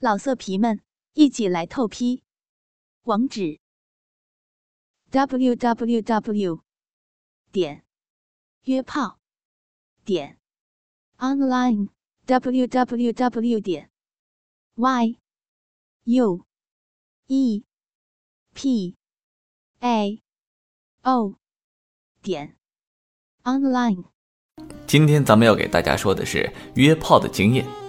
老色皮们，一起来透批！网址：w w w 点约炮点 online w w w 点 y u e p a o 点 online。今天咱们要给大家说的是约炮的经验。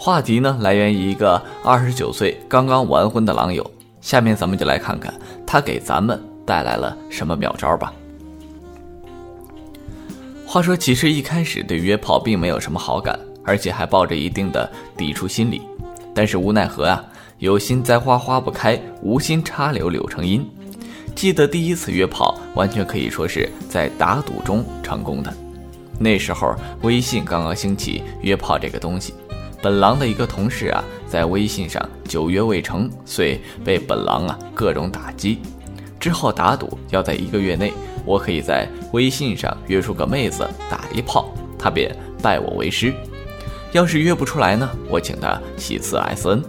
话题呢，来源于一个二十九岁刚刚完婚的狼友。下面咱们就来看看他给咱们带来了什么妙招吧。话说，其实一开始对约炮并没有什么好感，而且还抱着一定的抵触心理。但是无奈何啊，有心栽花花不开，无心插柳柳成荫。记得第一次约炮，完全可以说是在打赌中成功的。那时候微信刚刚兴起约炮这个东西。本狼的一个同事啊，在微信上九约未成，遂被本狼啊各种打击。之后打赌要在一个月内，我可以在微信上约出个妹子打一炮，他便拜我为师。要是约不出来呢，我请他洗次 S N。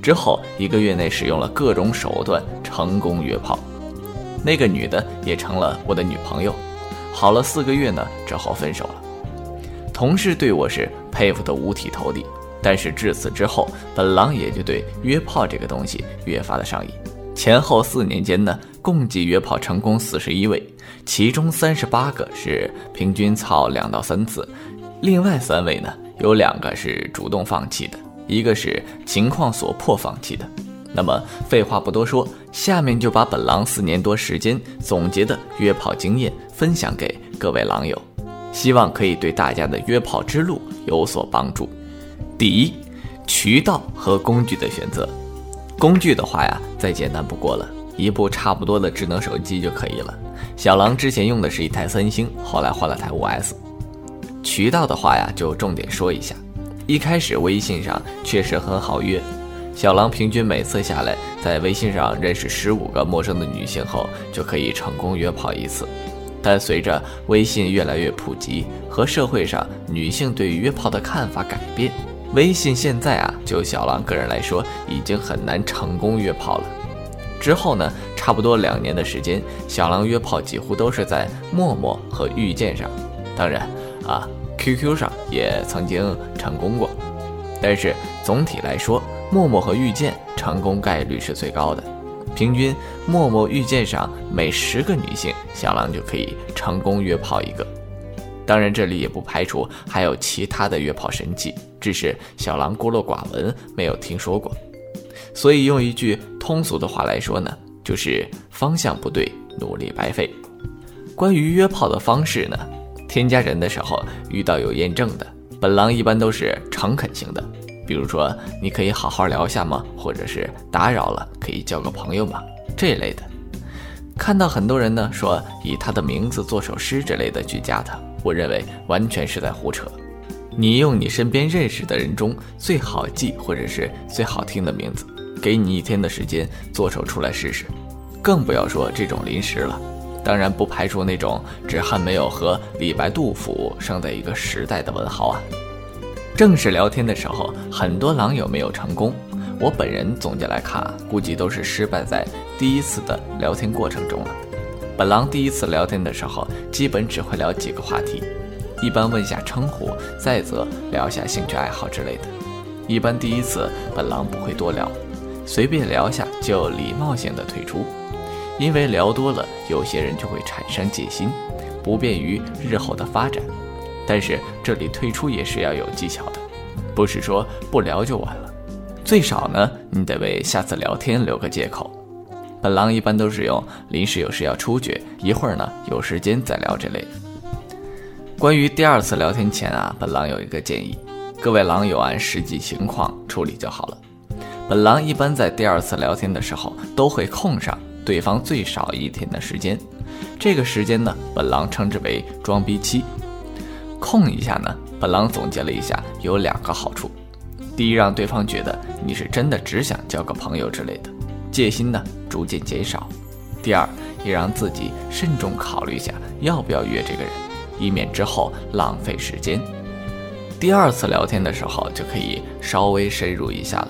之后一个月内使用了各种手段，成功约炮。那个女的也成了我的女朋友。好了四个月呢，之后分手了。同事对我是佩服得五体投地。但是至此之后，本狼也就对约炮这个东西越发的上瘾。前后四年间呢，共计约炮成功四十一位，其中三十八个是平均操两到三次，另外三位呢，有两个是主动放弃的，一个是情况所迫放弃的。那么废话不多说，下面就把本狼四年多时间总结的约炮经验分享给各位狼友，希望可以对大家的约炮之路有所帮助。第一，渠道和工具的选择。工具的话呀，再简单不过了，一部差不多的智能手机就可以了。小狼之前用的是一台三星，后来换了台五 S。渠道的话呀，就重点说一下。一开始微信上确实很好约，小狼平均每次下来在微信上认识十五个陌生的女性后，就可以成功约炮一次。但随着微信越来越普及，和社会上女性对于约炮的看法改变。微信现在啊，就小狼个人来说，已经很难成功约炮了。之后呢，差不多两年的时间，小狼约炮几乎都是在陌陌和遇见上，当然啊，QQ 上也曾经成功过。但是总体来说，陌陌和遇见成功概率是最高的，平均陌陌遇见上每十个女性，小狼就可以成功约炮一个。当然，这里也不排除还有其他的约炮神器，只是小狼孤陋寡闻，没有听说过。所以用一句通俗的话来说呢，就是方向不对，努力白费。关于约炮的方式呢，添加人的时候遇到有验证的，本狼一般都是诚恳型的，比如说你可以好好聊一下吗？或者是打扰了，可以交个朋友吗？这类的。看到很多人呢说以他的名字做首诗之类的去加他。我认为完全是在胡扯。你用你身边认识的人中最好记或者是最好听的名字，给你一天的时间做首出来试试。更不要说这种临时了。当然不排除那种只恨没有和李白、杜甫生在一个时代的文豪啊。正式聊天的时候，很多狼友没有成功。我本人总结来看，估计都是失败在第一次的聊天过程中了。本狼第一次聊天的时候，基本只会聊几个话题，一般问下称呼，再则聊下兴趣爱好之类的。一般第一次本狼不会多聊，随便聊下就礼貌性的退出，因为聊多了，有些人就会产生戒心，不便于日后的发展。但是这里退出也是要有技巧的，不是说不聊就完了，最少呢，你得为下次聊天留个借口。本狼一般都是用临时有事要出去，一会儿呢有时间再聊这类的。关于第二次聊天前啊，本狼有一个建议，各位狼友按实际情况处理就好了。本狼一般在第二次聊天的时候都会空上对方最少一天的时间，这个时间呢，本狼称之为装逼期。空一下呢，本狼总结了一下，有两个好处：第一，让对方觉得你是真的只想交个朋友之类的。戒心呢逐渐减少。第二，也让自己慎重考虑一下要不要约这个人，以免之后浪费时间。第二次聊天的时候就可以稍微深入一下了，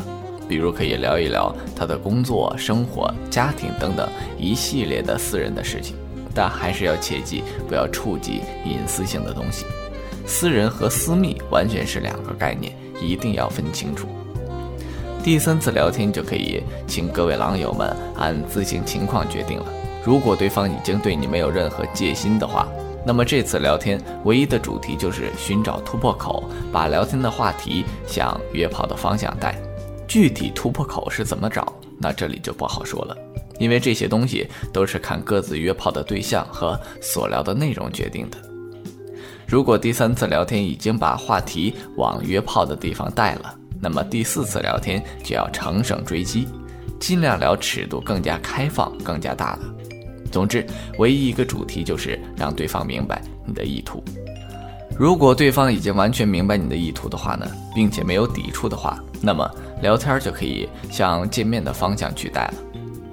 比如可以聊一聊他的工作、生活、家庭等等一系列的私人的事情，但还是要切记不要触及隐私性的东西。私人和私密完全是两个概念，一定要分清楚。第三次聊天就可以请各位狼友们按自行情况决定了。如果对方已经对你没有任何戒心的话，那么这次聊天唯一的主题就是寻找突破口，把聊天的话题向约炮的方向带。具体突破口是怎么找，那这里就不好说了，因为这些东西都是看各自约炮的对象和所聊的内容决定的。如果第三次聊天已经把话题往约炮的地方带了，那么第四次聊天就要乘胜追击，尽量聊尺度更加开放、更加大的。总之，唯一一个主题就是让对方明白你的意图。如果对方已经完全明白你的意图的话呢，并且没有抵触的话，那么聊天就可以向见面的方向去带了。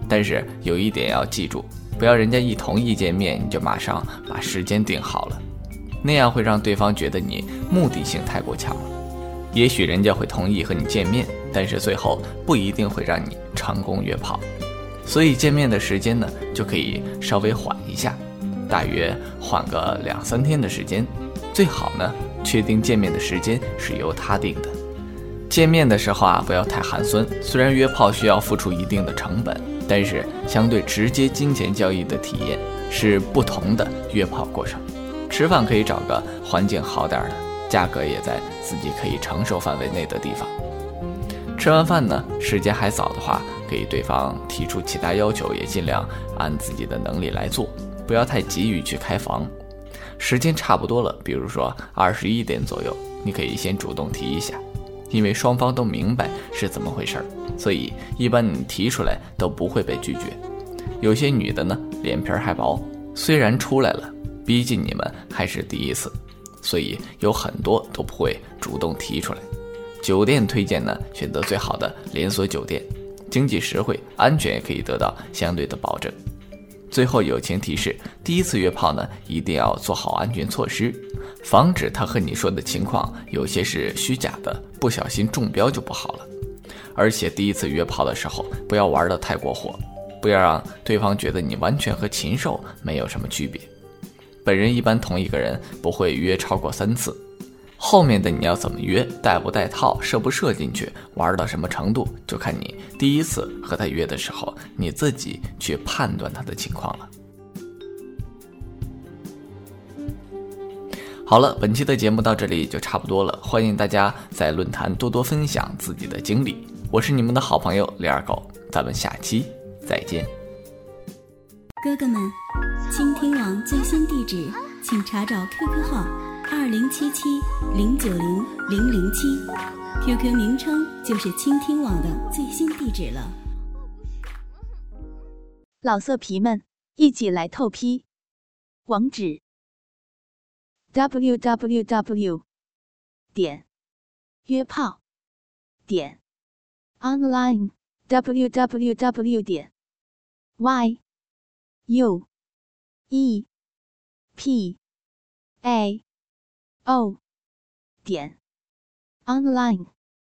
但是有一点要记住，不要人家一同意见面你就马上把时间定好了，那样会让对方觉得你目的性太过强了。也许人家会同意和你见面，但是最后不一定会让你成功约炮。所以见面的时间呢，就可以稍微缓一下，大约缓个两三天的时间，最好呢确定见面的时间是由他定的。见面的时候啊，不要太寒酸。虽然约炮需要付出一定的成本，但是相对直接金钱交易的体验是不同的约炮过程。吃饭可以找个环境好点的，价格也在自己可以承受范围内的地方。吃完饭呢，时间还早的话。给对方提出其他要求，也尽量按自己的能力来做，不要太急于去开房。时间差不多了，比如说二十一点左右，你可以先主动提一下，因为双方都明白是怎么回事儿，所以一般你提出来都不会被拒绝。有些女的呢，脸皮还薄，虽然出来了，毕竟你们还是第一次，所以有很多都不会主动提出来。酒店推荐呢，选择最好的连锁酒店。经济实惠，安全也可以得到相对的保证。最后友情提示：第一次约炮呢，一定要做好安全措施，防止他和你说的情况有些是虚假的，不小心中标就不好了。而且第一次约炮的时候，不要玩的太过火，不要让对方觉得你完全和禽兽没有什么区别。本人一般同一个人不会约超过三次。后面的你要怎么约，带不带套，射不射进去，玩到什么程度，就看你第一次和他约的时候，你自己去判断他的情况了。好了，本期的节目到这里就差不多了，欢迎大家在论坛多多分享自己的经历。我是你们的好朋友李二狗，咱们下期再见。哥哥们，倾听网最新地址，请查找 QQ 号。二零七七零九零零零七，QQ 名称就是倾听网的最新地址了。老色皮们，一起来透批！网址：w w w 点约炮点 online w w w 点 y u e. P. A。哦，点，online。